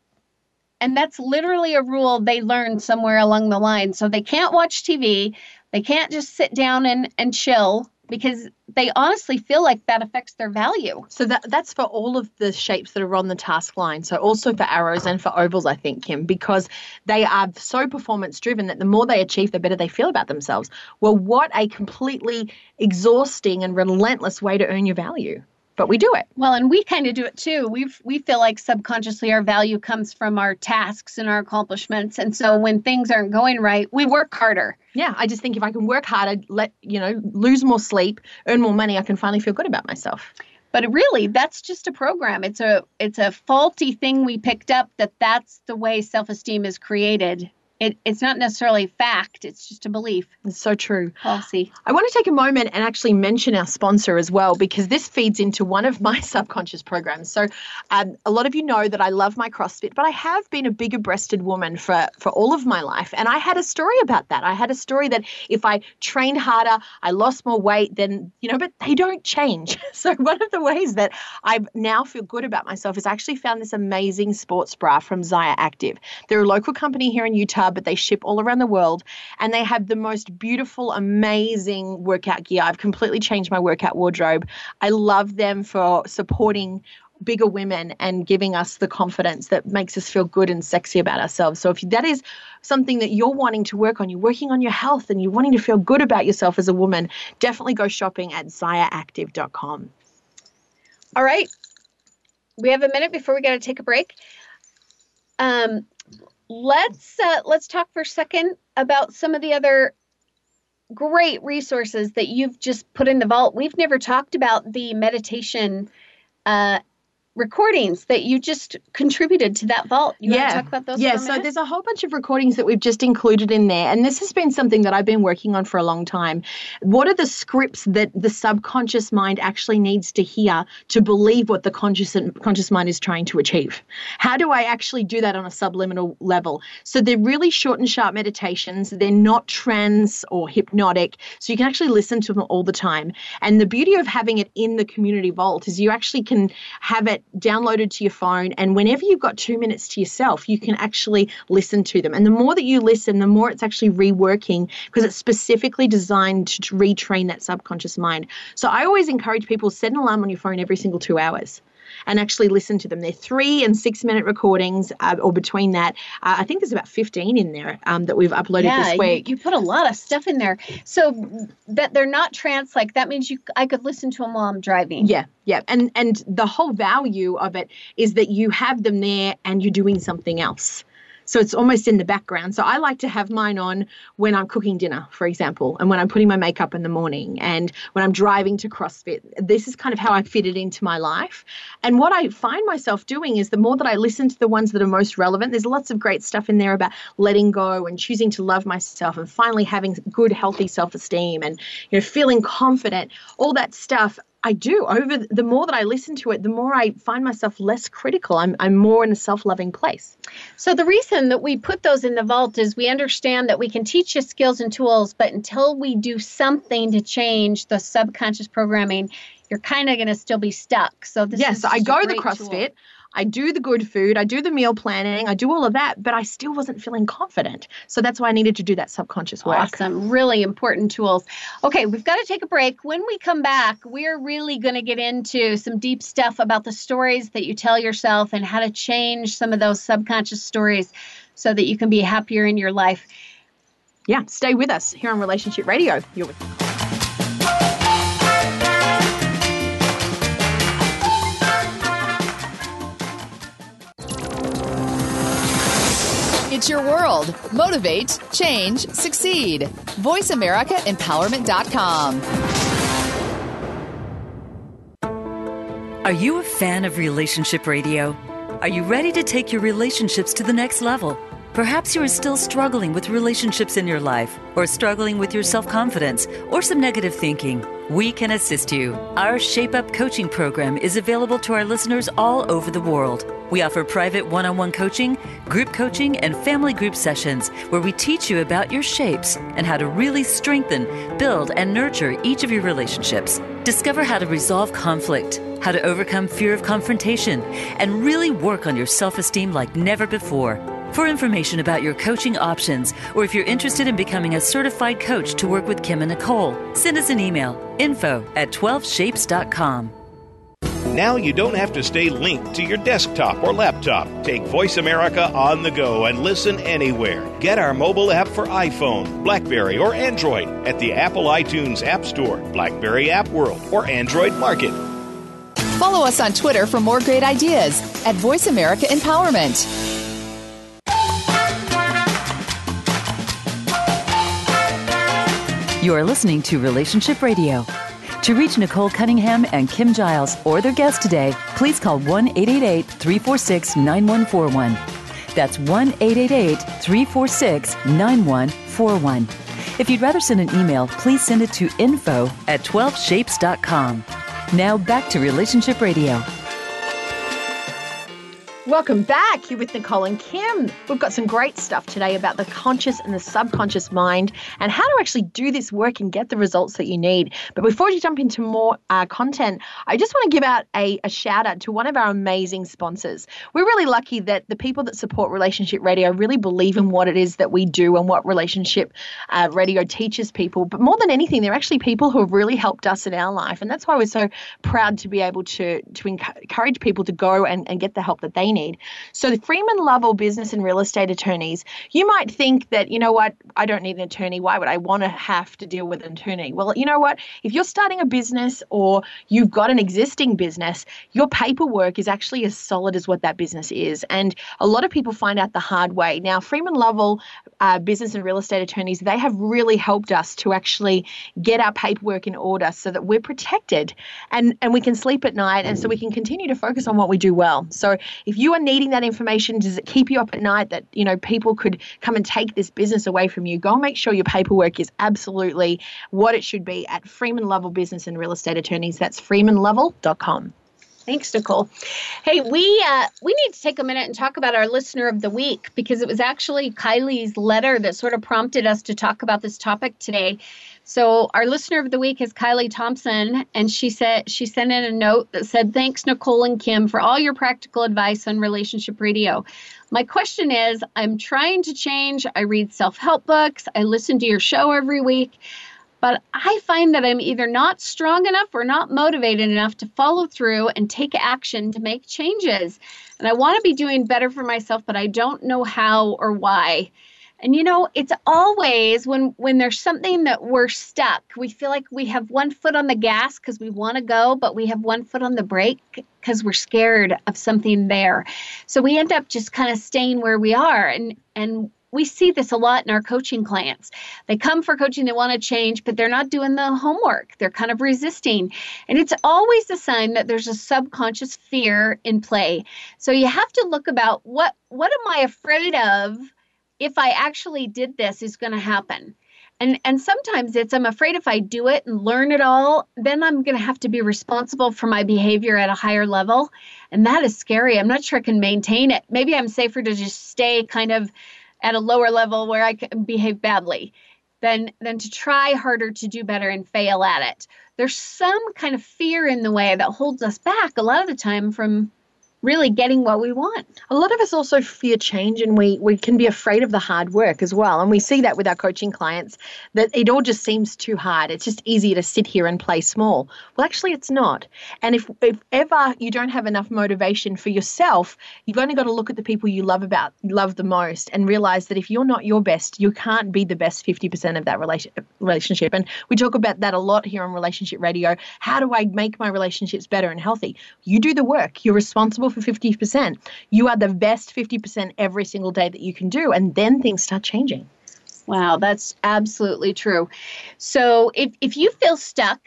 And that's literally a rule they learned somewhere along the line. So they can't watch tv they can't just sit down and and chill because they honestly feel like that affects their value. So that that's for all of the shapes that are on the task line. So also for arrows and for ovals, I think, Kim, because they are so performance driven that the more they achieve, the better they feel about themselves. Well, what a completely exhausting and relentless way to earn your value but we do it. Well, and we kind of do it too. We we feel like subconsciously our value comes from our tasks and our accomplishments, and so when things aren't going right, we work harder. Yeah, I just think if I can work harder, let you know, lose more sleep, earn more money, I can finally feel good about myself. But really, that's just a program. It's a it's a faulty thing we picked up that that's the way self-esteem is created it, it's not necessarily fact, it's just a belief. It's so true. Policy. I want to take a moment and actually mention our sponsor as well, because this feeds into one of my subconscious programs. So, um, a lot of you know that I love my CrossFit, but I have been a bigger breasted woman for, for all of my life. And I had a story about that. I had a story that if I trained harder, I lost more weight, then, you know, but they don't change. So, one of the ways that I now feel good about myself is I actually found this amazing sports bra from Zyia Active. They're a local company here in Utah but they ship all around the world. And they have the most beautiful, amazing workout gear. I've completely changed my workout wardrobe. I love them for supporting bigger women and giving us the confidence that makes us feel good and sexy about ourselves. So if that is something that you're wanting to work on, you're working on your health and you're wanting to feel good about yourself as a woman, definitely go shopping at zyiaactive.com. All right. We have a minute before we got to take a break. Um, let's uh, let's talk for a second about some of the other great resources that you've just put in the vault. We've never talked about the meditation uh, recordings that you just contributed to that vault. You yeah. talk about those? Yeah, so there's a whole bunch of recordings that we've just included in there. And this has been something that I've been working on for a long time. What are the scripts that the subconscious mind actually needs to hear to believe what the conscious conscious mind is trying to achieve? How do I actually do that on a subliminal level? So they're really short and sharp meditations. They're not trance or hypnotic. So you can actually listen to them all the time. And the beauty of having it in the community vault is you actually can have it downloaded to your phone. And whenever you've got two minutes to yourself, you can actually listen to them. And the more that you listen, the more it's actually reworking because it's specifically designed to retrain that subconscious mind. So I always encourage people set an alarm on your phone every single two hours and actually listen to them. They're three and six minute recordings, uh, or between that. Uh, I think there's about 15 in there um, that we've uploaded yeah, this week. You, you put a lot of stuff in there. So that they're not trance like that means you I could listen to them while I'm driving. Yeah, yeah. And and the whole value of it is that you have them there and you're doing something else. So it's almost in the background. So I like to have mine on when I'm cooking dinner, for example, and when I'm putting my makeup in the morning and when I'm driving to CrossFit. This is kind of how I fit it into my life. And what I find myself doing is the more that I listen to the ones that are most relevant, there's lots of great stuff in there about letting go and choosing to love myself and finally having good, healthy self esteem and you know feeling confident, all that stuff. I do. Over the more that I listen to it, the more I find myself less critical. I'm, I'm more in a self loving place. So, the reason that we put those in the vault is we understand that we can teach you skills and tools, but until we do something to change the subconscious programming, you're kind of going to still be stuck. So, this yes, I go to the CrossFit. Tool. I do the good food, I do the meal planning, I do all of that, but I still wasn't feeling confident. So that's why I needed to do that subconscious work. Awesome. Really important tools. Okay, we've got to take a break. When we come back, we're really going to get into some deep stuff about the stories that you tell yourself and how to change some of those subconscious stories so that you can be happier in your life. Yeah, stay with us here on Relationship Radio. You're with It's your world. Motivate, change, succeed. VoiceAmericaEmpowerment.com. Are you a fan of relationship radio? Are you ready to take your relationships to the next level? Perhaps you are still struggling with relationships in your life, or struggling with your self confidence, or some negative thinking. We can assist you. Our Shape Up coaching program is available to our listeners all over the world. We offer private one on one coaching, group coaching, and family group sessions where we teach you about your shapes and how to really strengthen, build, and nurture each of your relationships. Discover how to resolve conflict, how to overcome fear of confrontation, and really work on your self esteem like never before. For information about your coaching options, or if you're interested in becoming a certified coach to work with Kim and Nicole, send us an email info at 12shapes.com. Now you don't have to stay linked to your desktop or laptop. Take Voice America on the go and listen anywhere. Get our mobile app for iPhone, Blackberry, or Android at the Apple iTunes App Store, Blackberry App World, or Android Market. Follow us on Twitter for more great ideas at Voice America Empowerment. You are listening to Relationship Radio. To reach Nicole Cunningham and Kim Giles or their guest today, please call 1 888 346 9141. That's 1 888 346 9141. If you'd rather send an email, please send it to info at 12shapes.com. Now back to Relationship Radio. Welcome back. You're with Nicole and Kim. We've got some great stuff today about the conscious and the subconscious mind and how to actually do this work and get the results that you need. But before you jump into more uh, content, I just want to give out a, a shout out to one of our amazing sponsors. We're really lucky that the people that support Relationship Radio really believe in what it is that we do and what Relationship uh, Radio teaches people. But more than anything, they're actually people who have really helped us in our life. And that's why we're so proud to be able to, to encourage people to go and, and get the help that they need. So, the Freeman Lovell business and real estate attorneys, you might think that, you know what, I don't need an attorney. Why would I want to have to deal with an attorney? Well, you know what, if you're starting a business or you've got an existing business, your paperwork is actually as solid as what that business is. And a lot of people find out the hard way. Now, Freeman Lovell uh, business and real estate attorneys, they have really helped us to actually get our paperwork in order so that we're protected and, and we can sleep at night and so we can continue to focus on what we do well. So, if you are needing that information, does it keep you up at night that, you know, people could come and take this business away from you? Go and make sure your paperwork is absolutely what it should be at Freeman Lovell Business and Real Estate Attorneys. That's freemanlovell.com. Thanks, Nicole. Hey, we uh, we need to take a minute and talk about our listener of the week because it was actually Kylie's letter that sort of prompted us to talk about this topic today. So our listener of the week is Kylie Thompson, and she said she sent in a note that said, "Thanks, Nicole and Kim, for all your practical advice on relationship radio. My question is, I'm trying to change. I read self-help books. I listen to your show every week." but I find that I'm either not strong enough or not motivated enough to follow through and take action to make changes. And I want to be doing better for myself, but I don't know how or why. And you know, it's always when when there's something that we're stuck, we feel like we have one foot on the gas because we want to go, but we have one foot on the brake because we're scared of something there. So we end up just kind of staying where we are and and we see this a lot in our coaching clients. They come for coaching, they want to change, but they're not doing the homework. They're kind of resisting. And it's always a sign that there's a subconscious fear in play. So you have to look about what what am I afraid of if I actually did this is going to happen. And and sometimes it's I'm afraid if I do it and learn it all, then I'm going to have to be responsible for my behavior at a higher level. And that is scary. I'm not sure I can maintain it. Maybe I'm safer to just stay kind of at a lower level where I can behave badly than than to try harder to do better and fail at it. There's some kind of fear in the way that holds us back a lot of the time from really getting what we want. A lot of us also fear change and we, we can be afraid of the hard work as well. And we see that with our coaching clients that it all just seems too hard. It's just easier to sit here and play small. Well, actually, it's not. And if, if ever you don't have enough motivation for yourself, you've only got to look at the people you love about, love the most, and realize that if you're not your best, you can't be the best 50% of that relation, relationship. And we talk about that a lot here on Relationship Radio. How do I make my relationships better and healthy? You do the work. You're responsible for 50%. You are the best 50% every single day that you can do. And then things start changing. Wow, that's absolutely true. So if, if you feel stuck,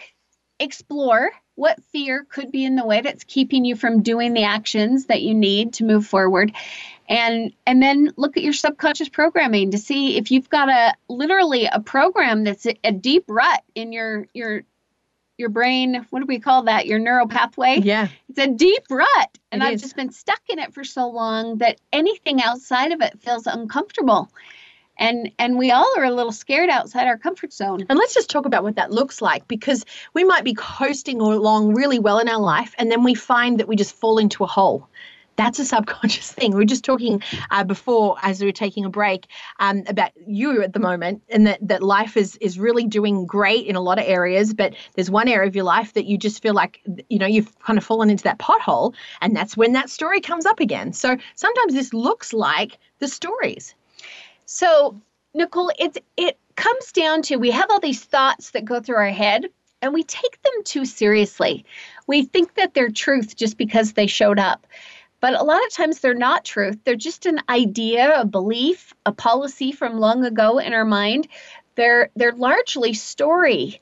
explore what fear could be in the way that's keeping you from doing the actions that you need to move forward and and then look at your subconscious programming to see if you've got a literally a program that's a, a deep rut in your your your brain, what do we call that? Your neural pathway. Yeah. It's a deep rut. And It I've is. just been stuck in it for so long that anything outside of it feels uncomfortable. And and we all are a little scared outside our comfort zone. And let's just talk about what that looks like because we might be coasting along really well in our life and then we find that we just fall into a hole. That's a subconscious thing. We were just talking uh, before, as we were taking a break, um, about you at the moment, and that, that life is is really doing great in a lot of areas. But there's one area of your life that you just feel like, you know, you've kind of fallen into that pothole, and that's when that story comes up again. So sometimes this looks like the stories. So, Nicole, it's it comes down to we have all these thoughts that go through our head and we take them too seriously. We think that they're truth just because they showed up. But a lot of times they're not truth. They're just an idea, a belief, a policy from long ago in our mind. They're they're largely story.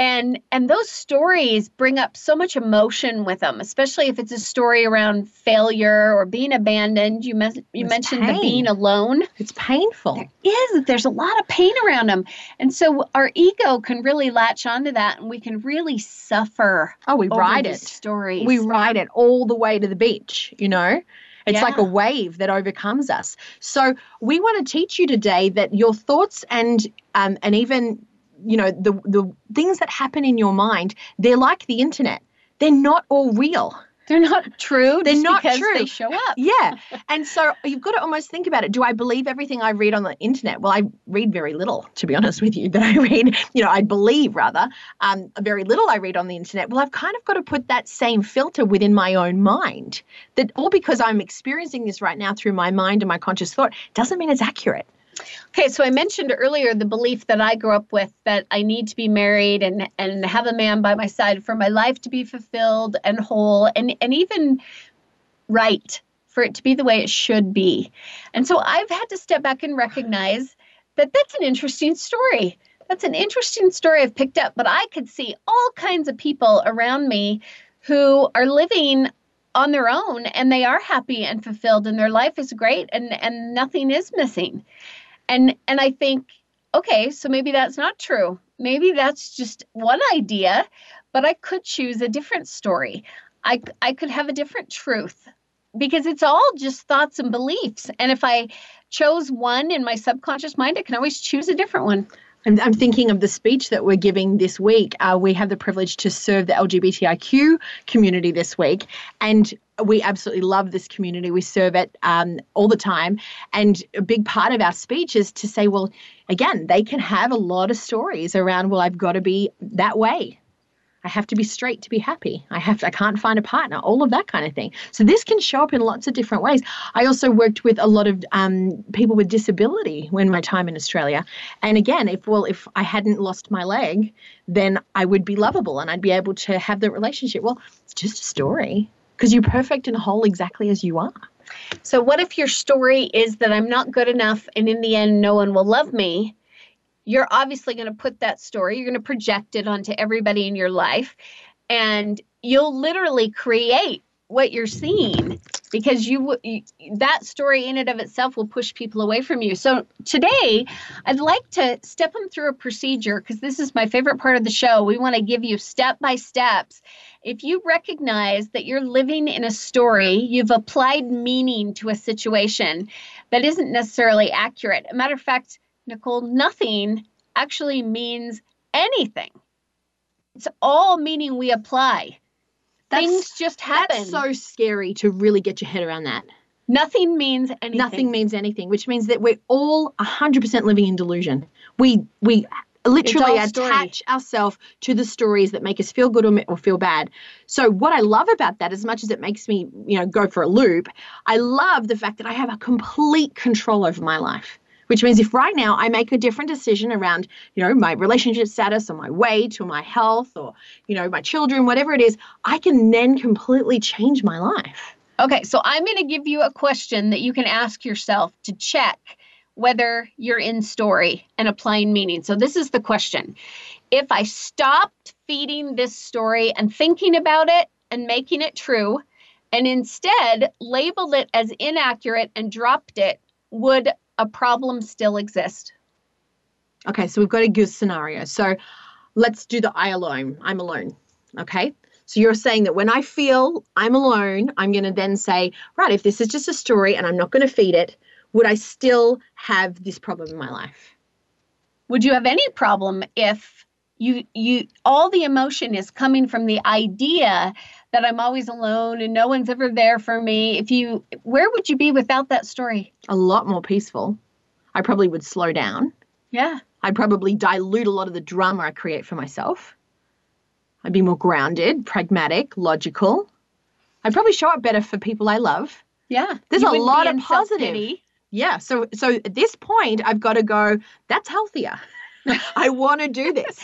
And and those stories bring up so much emotion with them, especially if it's a story around failure or being abandoned. You mes- you It's mentioned the being alone It's painful. there is there's a lot of pain around them and so our ego can really latch onto that and we can really suffer Oh, we ride it. stories we ride it all the way to the beach, you know? It's like a wave that overcomes us. So we want to teach you today that your thoughts and um, and even you know the the things that happen in your mind, they're like the internet. They're not all real. they're not true They're not true. they show up Yeah. And so you've got to almost think about it. Do I believe everything I read on the internet? Well, I read very little, to be honest with you, that I read, you know, I believe rather, um, very little I read on the internet. Well, I've kind of got to put that same filter within my own mind. That all because I'm experiencing this right now through my mind and my conscious thought doesn't mean it's accurate. Okay so i mentioned earlier the belief that i grew up with that i need to be married and and have a man by my side for my life to be fulfilled and whole and and even right for it to be the way it should be and so i've had to step back and recognize that that's an interesting story that's an interesting story I've picked up, but I could see all kinds of people around me who are living on their own and they are happy and fulfilled and their life is great and and nothing is missing. And and I think okay, so maybe that's not true. Maybe that's just one idea, but I could choose a different story. I I could have a different truth because it's all just thoughts and beliefs. And if I chose one in my subconscious mind, I can always choose a different one. I'm, thinking of the speech that we're giving this week. Uh, we have the privilege to serve the LGBTIQ community this week, and we absolutely love this community. We serve it um, all the time. And a big part of our speech is to say, well, again, they can have a lot of stories around, well, I've got to be that way. I have to be straight to be happy. I have to, I can't find a partner, all of that kind of thing. So this can show up in lots of different ways. I also worked with a lot of um, people with disability when my time in Australia. And again, if well, if I hadn't lost my leg, then I would be lovable and I'd be able to have the relationship. Well, it's just a story because you're perfect and whole exactly as you are. So, what if your story is that I'm not good enough and in the end, no one will love me? You're obviously going to put that story, you're going to project it onto everybody in your life, and you'll literally create what you're seeing because you, you that story in and of itself will push people away from you. So today, I'd like to step them through a procedure because this is my favorite part of the show. We want to give you step by steps. If you recognize that you're living in a story, you've applied meaning to a situation that isn't necessarily accurate. A matter of fact, Nicole, nothing actually means anything. It's all meaning we apply. That's- Things just happen. That's so scary to really get your head around that. Nothing means anything. Nothing means anything, which means that we're all 100% living in delusion. We we literally all attach ourselves to the stories that make us feel good or, or feel bad. So what I love about that, as much as it makes me, you know, go for a loop, I love the fact that I have a complete control over my life. Which means if right now I make a different decision around, you know, my relationship status or my weight or my health or, you know, my children, whatever it is, I can then completely change my life. Okay, so I'm going to give you a question that you can ask yourself to check whether you're in story and applying meaning. So this is the question. If I stopped feeding this story and thinking about it and making it true, and instead labeled it as inaccurate and dropped it, would a problem still exist? Okay, so we've got a good scenario. So let's do the I alone. I'm alone. Okay. So you're saying that when I feel I'm alone, I'm going to then say, right, if this is just a story and I'm not going to feed it, would I still have this problem in my life? Would you have any problem if you you all the emotion is coming from the idea that I'm always alone and no one's ever there for me? If you where would you be without that story? A lot more peaceful. I probably would slow down. Yeah. I'd probably dilute a lot of the drama I create for myself. I'd be more grounded, pragmatic, logical. I'd probably show up better for people I love. Yeah. There's a lot of in positive. Yeah. So so at this point I've got to go, that's healthier. I want to do this.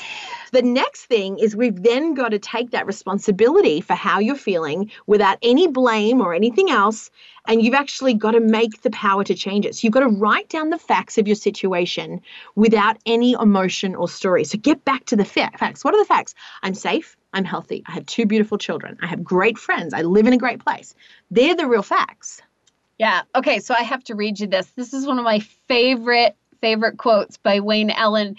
The next thing is we've then got to take that responsibility for how you're feeling without any blame or anything else. And you've actually got to make the power to change it. So you've got to write down the facts of your situation without any emotion or story. So get back to the fa- facts. What are the facts? I'm safe. I'm healthy. I have two beautiful children. I have great friends. I live in a great place. They're the real facts. Yeah. Okay. So I have to read you this. This is one of my favorite favorite quotes by Wayne Allen,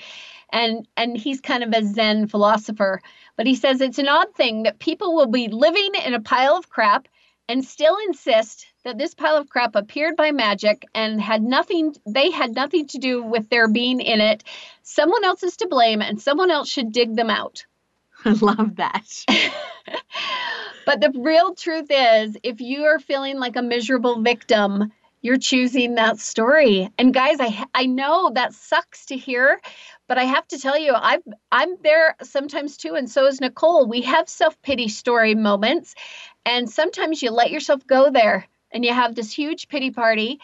and and he's kind of a Zen philosopher. But he says it's an odd thing that people will be living in a pile of crap and still insist that this pile of crap appeared by magic and had nothing they had nothing to do with their being in it someone else is to blame and someone else should dig them out I love that. but the real truth is, if you are feeling like a miserable victim, you're choosing that story. And guys, I I know that sucks to hear, but I have to tell you, I've I'm there sometimes too, and so is Nicole. We have self-pity story moments, and sometimes you let yourself go there and you have this huge pity party.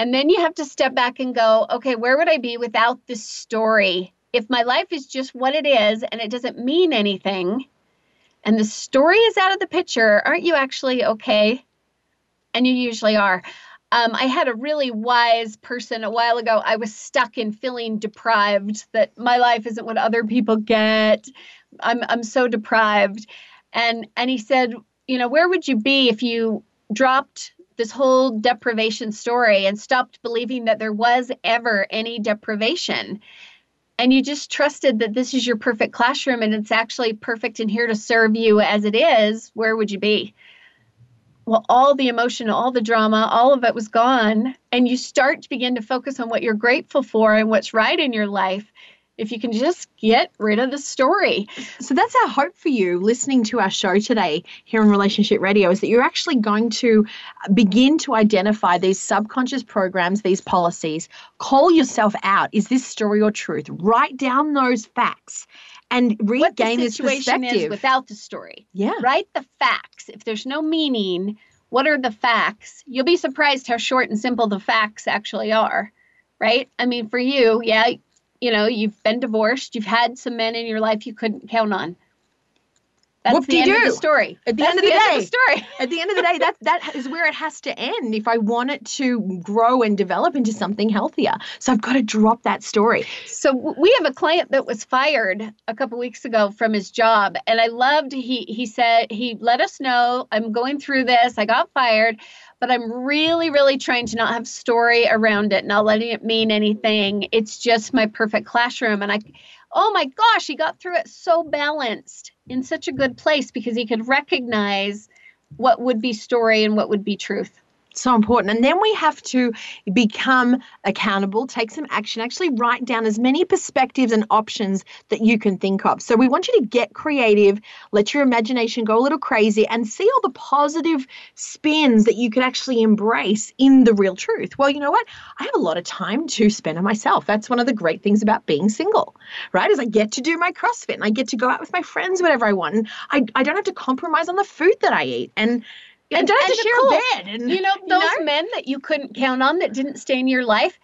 And then you have to step back and go, okay, where would I be without this story? If my life is just what it is and it doesn't mean anything, and the story is out of the picture, aren't you actually okay? And you usually are. Um, I had a really wise person a while ago. I was stuck in feeling deprived that my life isn't what other people get. I'm I'm so deprived, and and he said, you know, where would you be if you dropped this whole deprivation story and stopped believing that there was ever any deprivation? and you just trusted that this is your perfect classroom and it's actually perfect and here to serve you as it is, where would you be? Well, all the emotion, all the drama, all of it was gone. And you start to begin to focus on what you're grateful for and what's right in your life. If you can just get rid of the story. So that's our hope for you listening to our show today here on Relationship Radio is that you're actually going to begin to identify these subconscious programs, these policies. Call yourself out. Is this story or truth? Write down those facts and regain this situation is perspective. without the story. yeah. Write the facts. If there's no meaning, what are the facts? You'll be surprised how short and simple the facts actually are, right? I mean, for you, yeah, you know, you've been divorced, you've had some men in your life you couldn't count on. That's the end of the story. At the That's end of the end day. the story. At the end of the day, that that is where it has to end if I want it to grow and develop into something healthier. So I've got to drop that story. So we have a client that was fired a couple weeks ago from his job, and I loved he he said he let us know I'm going through this. I got fired, but I'm really really trying to not have story around it, not letting it mean anything. It's just my perfect classroom, and I. Oh my gosh, he got through it so balanced in such a good place because he could recognize what would be story and what would be truth. So important. And then we have to become accountable, take some action, actually write down as many perspectives and options that you can think of. So we want you to get creative, let your imagination go a little crazy, and see all the positive spins that you can actually embrace in the real truth. Well, you know what? I have a lot of time to spend on myself. That's one of the great things about being single, right? Is I get to do my CrossFit and I get to go out with my friends whenever I want. And I, I don't have to compromise on the food that I eat. And I don't have to share Nicole, a bed. And you know those men that you couldn't count on that didn't stay in your life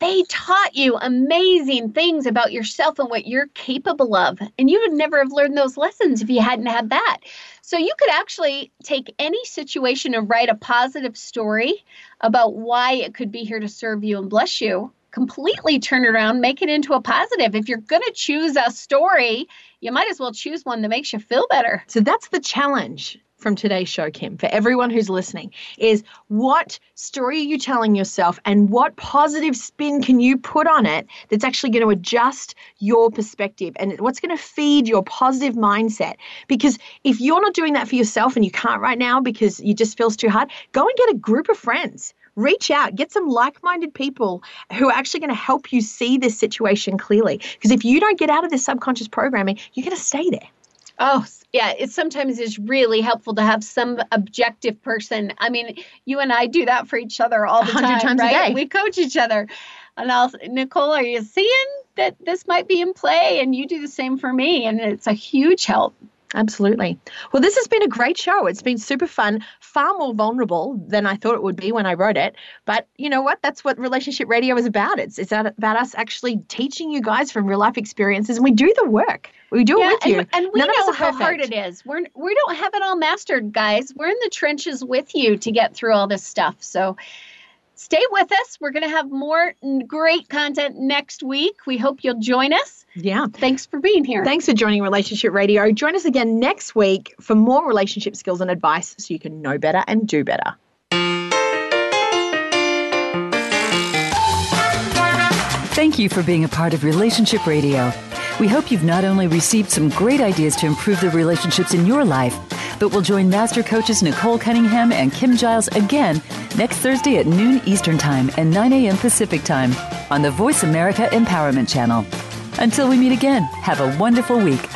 they taught you amazing things about yourself and what you're capable of and you would never have learned those lessons if you hadn't had that. So you could actually take any situation and write a positive story about why it could be here to serve you and bless you completely turn it around make it into a positive. If you're going to choose a story you might as well choose one that makes you feel better. So that's the challenge from today's show, Kim, for everyone who's listening, is what story are you telling yourself and what positive spin can you put on it that's actually going to adjust your perspective and what's going to feed your positive mindset? Because if you're not doing that for yourself and you can't right now because you just feels too hard, go and get a group of friends reach out, get some like minded people who are actually going to help you see this situation clearly. Because if you don't get out of this subconscious programming, you're going to stay there. Oh, yeah. It sometimes is really helpful to have some objective person. I mean, you and I do that for each other all the time, times right? A day. We coach each other. And I'll, Nicole, are you seeing that this might be in play? And you do the same for me. And it's a huge help. Absolutely. Well, this has been a great show. It's been super fun, far more vulnerable than I thought it would be when I wrote it. But you know what? That's what relationship radio is about. It's it's about us actually teaching you guys from real life experiences, and we do the work. We do yeah, it with and, you. And we None know how hard it is. We're we don't have it all mastered, guys. We're in the trenches with you to get through all this stuff. So stay with us. We're going to have more great content next week. We hope you'll join us. Yeah. Thanks for being here. Thanks for joining Relationship Radio. Join us again next week for more relationship skills and advice so you can know better and do better. Thank you for being a part of Relationship Radio. We hope you've not only received some great ideas to improve the relationships in your life, but will join master coaches Nicole Cunningham and Kim Giles again next Thursday at noon Eastern Time and 9 a.m. Pacific Time on the Voice America Empowerment Channel. Until we meet again, have a wonderful week.